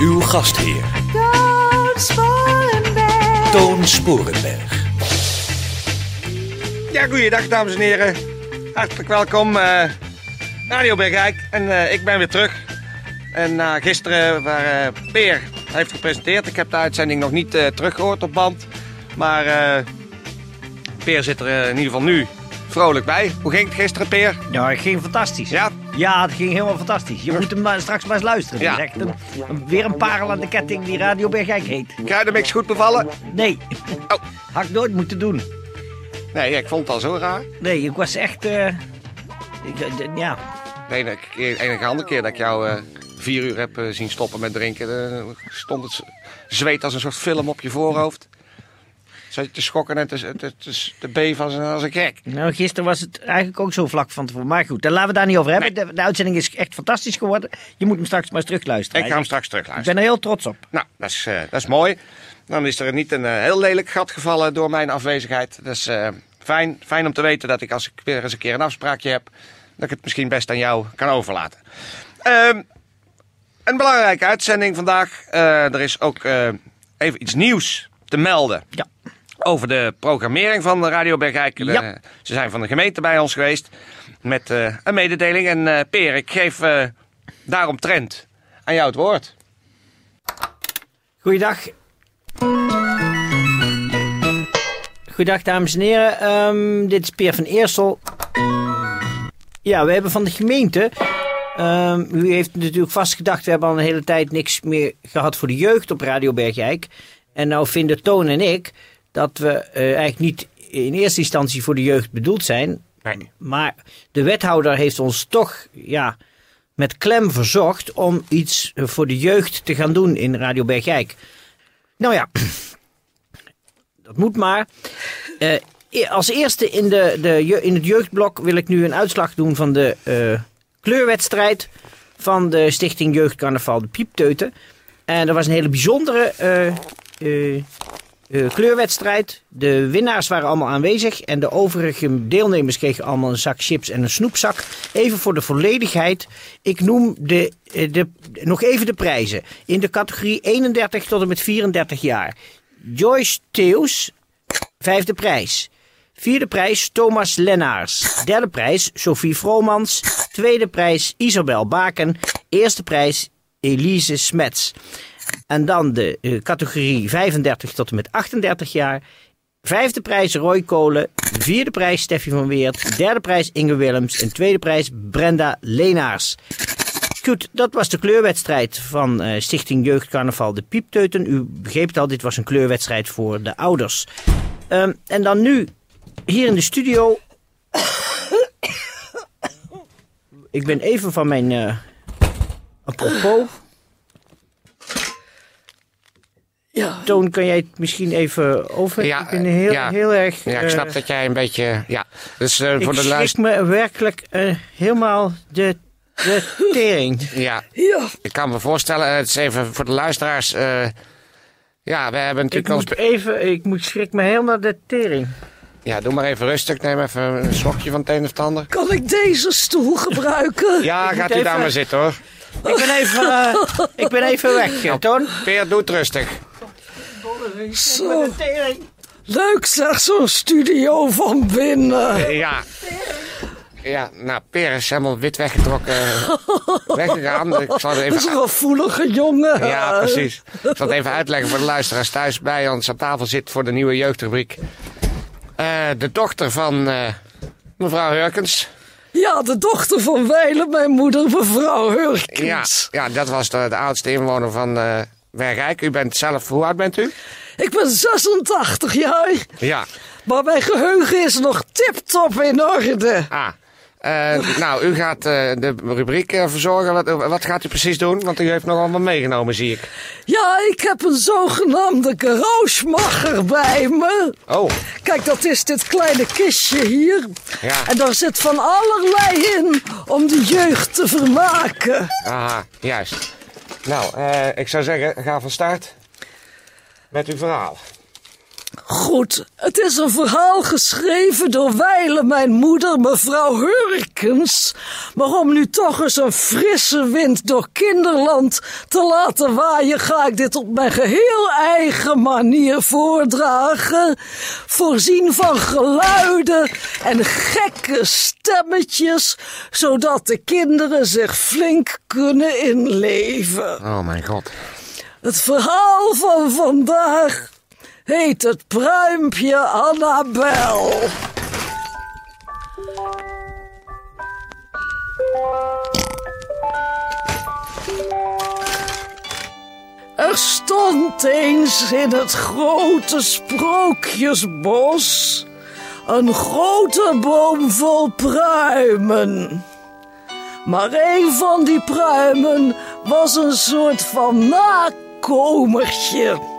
Uw gastheer, Toon Sporenberg. Toon Sporenberg. Ja, goeiedag dames en heren. Hartelijk welkom. eh, Radio Bergrijk. En eh, ik ben weer terug. En na gisteren waar eh, Peer heeft gepresenteerd. Ik heb de uitzending nog niet eh, teruggehoord op band. Maar eh, Peer zit er eh, in ieder geval nu vrolijk bij. Hoe ging het gisteren, Peer? Ja, het ging fantastisch. Ja? Ja, het ging helemaal fantastisch. Je moet hem maar straks maar eens luisteren. Ja. Echt een, weer een parel aan de ketting die Radio Bergijk heet. Kruidemix goed bevallen? Nee, Oh, had ik nooit moeten doen. nee, ik vond het al zo raar. Nee, ik was echt... eh, ik, eh, ja, De enige, enige andere keer dat ik jou eh, vier uur heb eh, zien stoppen met drinken, eh, stond het zweet als een soort film op je voorhoofd. Zat je te schokken en te, te, te, te beven als als een gek. nou, gisteren was het eigenlijk ook zo vlak van tevoren. Maar goed, daar laten we het daar niet over hebben. De, de uitzending is echt fantastisch geworden. Je moet hem straks maar eens terugluisteren. Ik ga hem straks terug Ik ben er heel trots op. Nou, dat is, eh, dat is mooi. Dan is er niet een eh, heel lelijk gat gevallen door mijn afwezigheid. Dat is eh, fijn, fijn om te weten dat ik als ik weer eens een keer een afspraakje heb, dat ik het misschien best aan jou kan overlaten. Ehm, een belangrijke uitzending vandaag. Er is ook even iets nieuws te melden. Ja. Over de programmering van de Radio Bergijk. De- Ja. ze zijn van de gemeente bij ons geweest met eh, een mededeling. En eh Peer, ik geef eh daaromtrent aan jou het woord. Goeiedag. Goeiedag, dames en heren. Ehm, dit is Peer van Eersel. Ja, we hebben van de gemeente. ehm, u heeft natuurlijk vast gedacht, we hebben al een hele tijd niks meer gehad voor de jeugd op Radio Bergijk. En nou vinden Toon en ik dat we eh, eigenlijk niet in eerste instantie voor de jeugd bedoeld zijn. Nee. Maar de wethouder heeft ons toch ja, met klem verzocht om iets eh, voor de jeugd te gaan doen in Radio Bergijk. Nou ja, dat moet maar. Eh, e- als eerste in, de, de, in het jeugdblok wil ik nu een uitslag doen van de kleurwedstrijd van de Stichting Jeugdcarnaval de Piepteuten. En dat was een hele bijzondere eh, kleurwedstrijd. De winnaars waren allemaal aanwezig en de overige deelnemers kregen allemaal een zak chips en een snoepzak. Even voor de volledigheid. Ik noem de, eh, de, nog even de prijzen. In de categorie 31 tot en met 34 jaar. Joyce Theus, vijfde prijs. Vierde prijs Thomas Lennaars. Derde prijs Sophie Vromans. Tweede prijs Isabel Baken. Eerste prijs Elise Smets. En dan de eh, categorie 35 tot en met 38 jaar. Vijfde prijs Roy Kolen. Vierde prijs Steffi van Weert. Derde prijs Inge Willems. En tweede prijs Brenda Leenaars. Goed, dat was de kleurwedstrijd van eh, Stichting Jeugdcarnaval de Piepteuten. U begreep het al, dit was een kleurwedstrijd voor de ouders. Ehm, en dan nu, hier in de studio. Ik ben even van mijn. eh apropos. Ja, Toon, kan jij het misschien even over? Ja, ik ben heel, ja. heel erg. Ja, ik eh, snap dat jij een beetje. Ja, dus eh, ik voor de schrik luister. me werkelijk eh, helemaal de, de tering. Ja, ja, ik kan me voorstellen. eh, Het is even voor de luisteraars. eh, ja, we hebben Ik natuurlijk ons. moet even, ik moet schrik me helemaal de tering. Ja, doe maar even rustig. Neem even een slokje van het een of het ander. kan ik deze stoel gebruiken? Ja, Ik gaat u daar maar zitten hoor. Ik ben even, eh, ik ben even weg, eh, Toon. Peer, doe het rustig. Zo, leuk zeg, zo'n studio van binnen. Ja. Ja, nou, Peer is helemaal wit weggetrokken. weggegaan. Ik zal het Dat is een even. gevoelige jongen. Ja, precies. Ik zal het even uitleggen voor de luisteraars thuis bij ons aan tafel zit voor de nieuwe jeugdrubriek. Eh, de dochter van eh, mevrouw Hurkens. Ja, de dochter van Weilen, mijn moeder, mevrouw Ja, Hurkens. ja, dat was de, de oudste inwoner van eh Bergijk. U bent zelf, hoe oud bent u? Ik ben 86 jaar, Ja. maar mijn geheugen is nog tip-top in orde. Ah, Eh, nou, u gaat eh, de rubriek eh, verzorgen. Wat, wat gaat u precies doen? Want u heeft nogal wat meegenomen, zie ik. Ja, ik heb een zogenaamde geroosmacher bij me. Oh, Kijk, dat is dit kleine kistje hier. Ja. En daar zit van allerlei in om de jeugd te vermaken. aha, juist. Nou, eh, ik zou zeggen, ga van start met uw verhaal. Goed, het is een verhaal geschreven door wijlen mijn moeder, mevrouw Hurkens. Maar om nu toch eens een frisse wind door kinderland te laten waaien, ga ik dit op mijn geheel eigen manier voordragen. Voorzien van geluiden en gekke stemmetjes, zodat de kinderen zich flink kunnen inleven. Oh mijn god. Het verhaal van vandaag heet het pruimpje Annabel. Er stond eens in het grote sprookjesbos een grote boom vol pruimen. Maar een van die pruimen was een soort van nakomertje.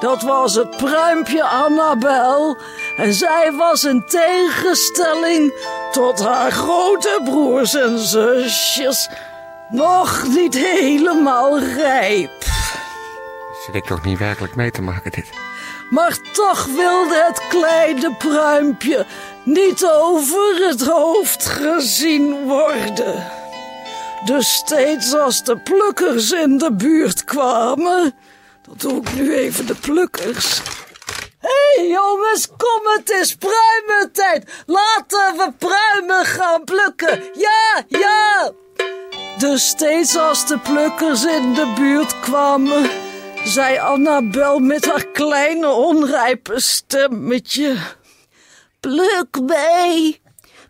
Dat was het pruimpje Annabel. En zij was in tegenstelling tot haar grote broers en zusjes nog niet helemaal rijp. Zit ik toch niet werkelijk mee te maken, dit? Maar toch wilde het kleine pruimpje niet over het hoofd gezien worden. Dus steeds als de plukkers in de buurt kwamen, dat doe ik nu even de plukkers. Hé hey jongens, kom het is pruimentijd. Laten we pruimen gaan plukken. Ja, ja. Dus steeds als de plukkers in de buurt kwamen, zei Annabel met haar kleine onrijpe stemmetje. Pluk mee,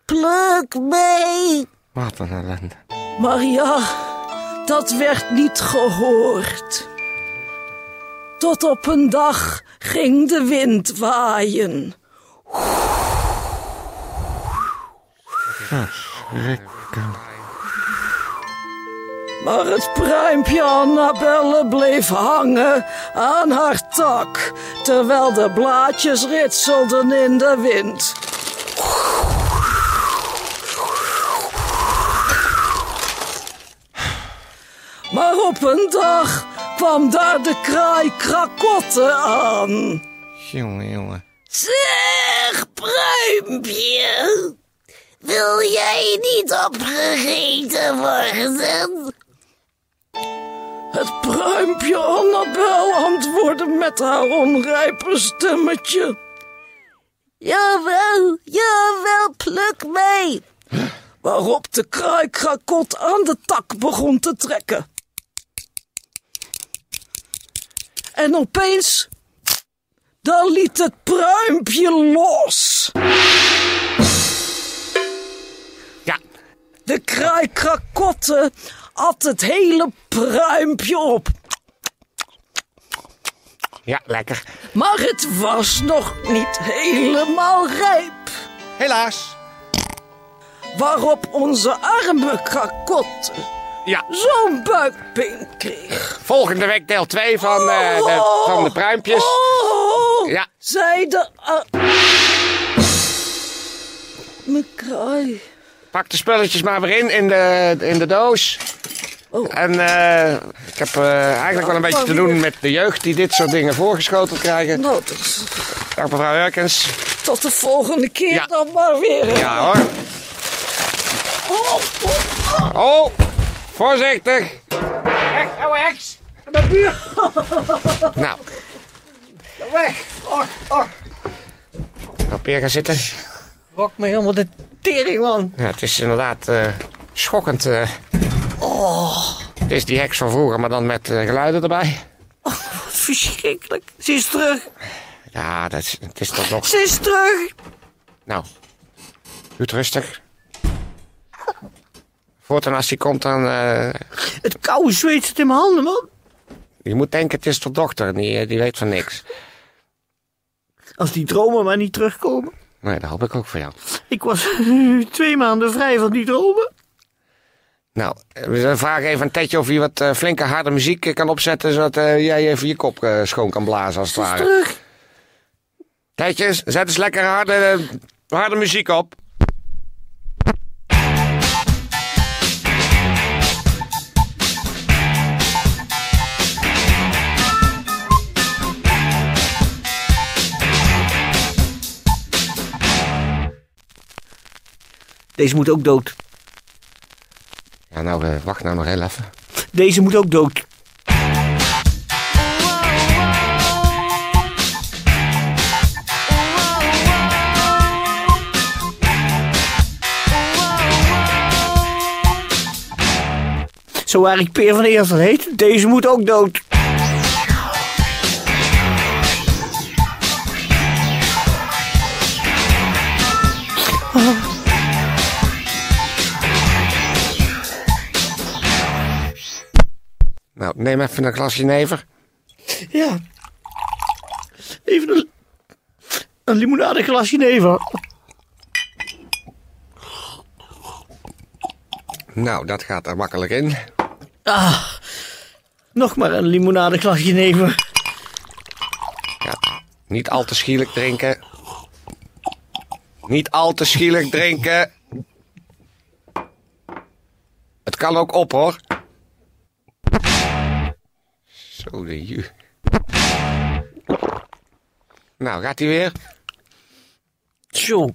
pluk mee. Wat een ellende. Maar ja, dat werd niet gehoord. Tot op een dag ging de wind waaien. Maar het pruimpje Annabelle bleef hangen aan haar tak, terwijl de blaadjes ritselden in de wind. Maar op een dag kwam daar de kraai Krakotte aan. Jongen, jongen. Zeg, pruimpje, wil jij niet opgegeten worden? Het pruimpje Annabel antwoordde met haar onrijpe stemmetje. Jawel, jawel, pluk mee. Waarop de kraai Krakot aan de tak begon te trekken. En opeens dan liet het pruimpje los. Ja, De kraai krakotte at het hele pruimpje op. ja, lekker. Maar het was nog niet helemaal rijp. Helaas. Waarop onze arme krakotte Ja, zo'n buikpijn kreeg. volgende week deel 2 van, eh, de, van de pruimpjes. Oh, Ja. zei de... ar- Mijn kraai. Pak de spulletjes maar weer in, in de, in de doos. Oh. En eh, ik heb eh, eigenlijk wel een beetje te doen met de jeugd die dit soort dingen voorgeschoteld krijgen. Nou, dus Dag mevrouw Herkens. tot de volgende keer Ja. dan maar weer. Ja hoor. Oh, oh, Oh, voorzichtig. Weg, ouwe heks. Nou, Weg! Och, och. op gaan zitten. Rok me helemaal de tering, man. Ja, het is inderdaad eh, schokkend. eh. Het is die heks van vroeger, maar dan met eh, geluiden erbij. Wat verschrikkelijk. Ze is terug. Ja, dat is, het is toch nog... Ze is terug. Nou, doe het rustig. Voortaan als die komt, dan... eh, Het koude zweet zit in mijn handen, man. je moet denken, het is toch dochter. Die, eh, die weet van niks. Als die dromen maar niet terugkomen. Nee, dat hoop ik ook voor jou. Ik was twee maanden vrij van die dromen. Nou, we vragen even aan Tetje of hij wat eh, flinke harde muziek eh, kan opzetten... zodat eh, jij even je kop eh, schoon kan blazen, als het ware. Terug. Tetje, zet eens lekker harde, harde muziek op. Deze moet ook dood. Ja, nou, eh, wacht nou nog heel even. Deze moet ook dood. Zo waar ik Peer van Eersel heet, deze moet ook dood. Nou, neem even een glas jenever. Ja. Even een, een limonadeglasje neven. Nou, dat gaat er makkelijk in. Nog maar een limonadeglasje neven. Ja, niet al te schielijk drinken. Niet al te schielijk drinken. Het kan ook op, hoor. Zo de ju. Nou, gaat hij weer? Zo.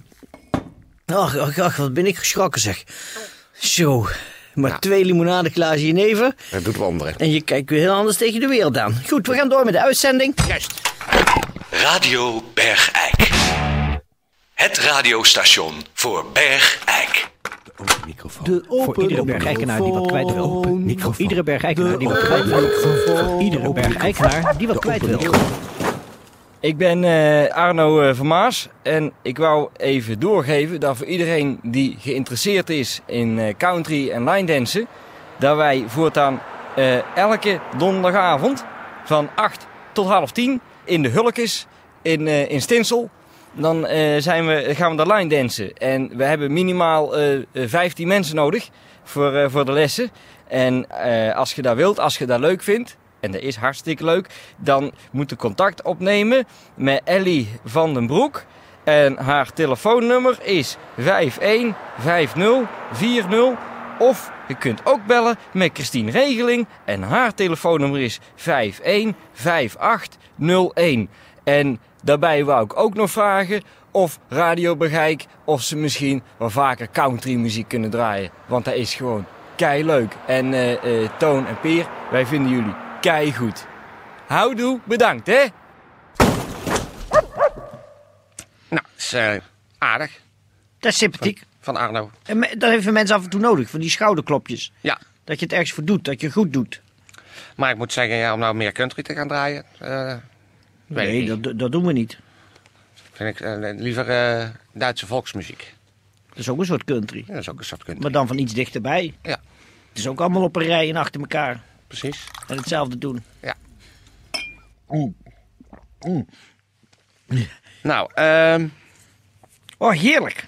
Ach, ach, ach, wat ben ik geschrokken zeg. Zo. Maar Ja. twee limonadeglazen jenever. Dat doet wonderen. En je kijkt weer heel anders tegen de wereld aan. Goed, we gaan door met de uitzending. Juist. Radio Bergijk. Het radiostation voor Bergijk. De Voor iedere die wat kwijt wil. Voor iedere bergijkenaar die wat kwijt wil. Voor iedere bergijkenaar die wat kwijt wil. Ik ben eh, Arno eh, van Maas en ik wou even doorgeven dat voor iedereen die geïnteresseerd is in eh, country en line dansen, dat wij voortaan eh, elke donderdagavond van 8 tot half 10 in de Hulkes in, eh, in Stinsel. Dan eh, zijn we, gaan we de line dansen. En we hebben minimaal eh, eh, 15 mensen nodig voor, eh, voor de lessen. En eh, als je dat wilt, als je dat leuk vindt, en dat is hartstikke leuk, dan moet je contact opnemen met Ellie van den Broek. En haar telefoonnummer is 515040. Of je kunt ook bellen met Christine Regeling. En haar telefoonnummer is 515801. En daarbij wou ik ook nog vragen of Radio Begijk of ze misschien wel vaker country muziek kunnen draaien. Want dat is gewoon kei leuk. En eh, eh, Toon en Peer, wij vinden jullie kei goed. Houdoe, bedankt hè. Nou, is eh, aardig Dat is sympathiek. van Arno. En dat hebben mensen af en toe nodig, van die schouderklopjes. Ja, Dat je het ergens voor doet, dat je goed doet. maar ik moet zeggen, ja, om nou meer country te gaan draaien... weet Nee, dat, dat doen we niet. Vind ik eh, liever eh, Duitse volksmuziek. Dat is ook een soort country. Ja, dat is ook een soort country. Maar dan van iets dichterbij. Ja, Het is ook allemaal op een rij en achter elkaar. precies. En hetzelfde doen. Ja. Nou, ehm, Oh, heerlijk.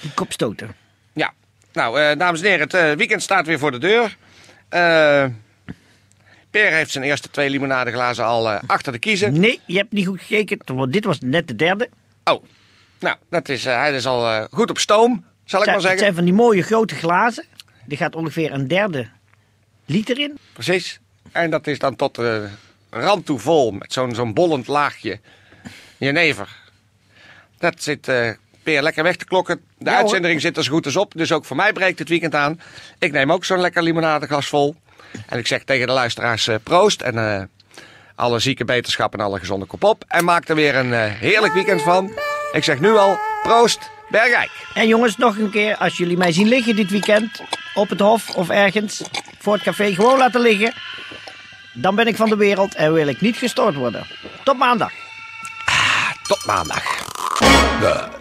Die kopstoter. ja. Nou, eh, dames en heren, het weekend staat weer voor de deur. Eh Peer heeft zijn eerste twee limonadeglazen al eh, achter de kiezen. Nee, je hebt niet goed gekeken. want Dit was net de derde. Oh, nou, dat is, eh, hij is al eh, goed op stoom, zal ik maar zijn, het zeggen. zijn van die mooie grote glazen. Er gaat ongeveer een derde liter in. Precies. En dat is dan tot de rand toe vol met zo'n zo'n bollend laagje jenever. Dat zit eh Peer lekker weg te klokken. De Ja, uitzending zit er zo goed als op, dus ook voor mij breekt het weekend aan. Ik neem ook zo'n lekker limonadeglas vol. En ik zeg tegen de luisteraars eh, proost en eh, alle zieke beterschap en alle gezonde kop op. En maak er weer een eh, heerlijk weekend van. Ik zeg nu al proost Bergijk. En jongens, nog een keer, als jullie mij zien liggen dit weekend, op het hof of ergens, voor het café, gewoon laten liggen. Dan ben ik van de wereld en wil ik niet gestoord worden. Tot maandag. Tot maandag. De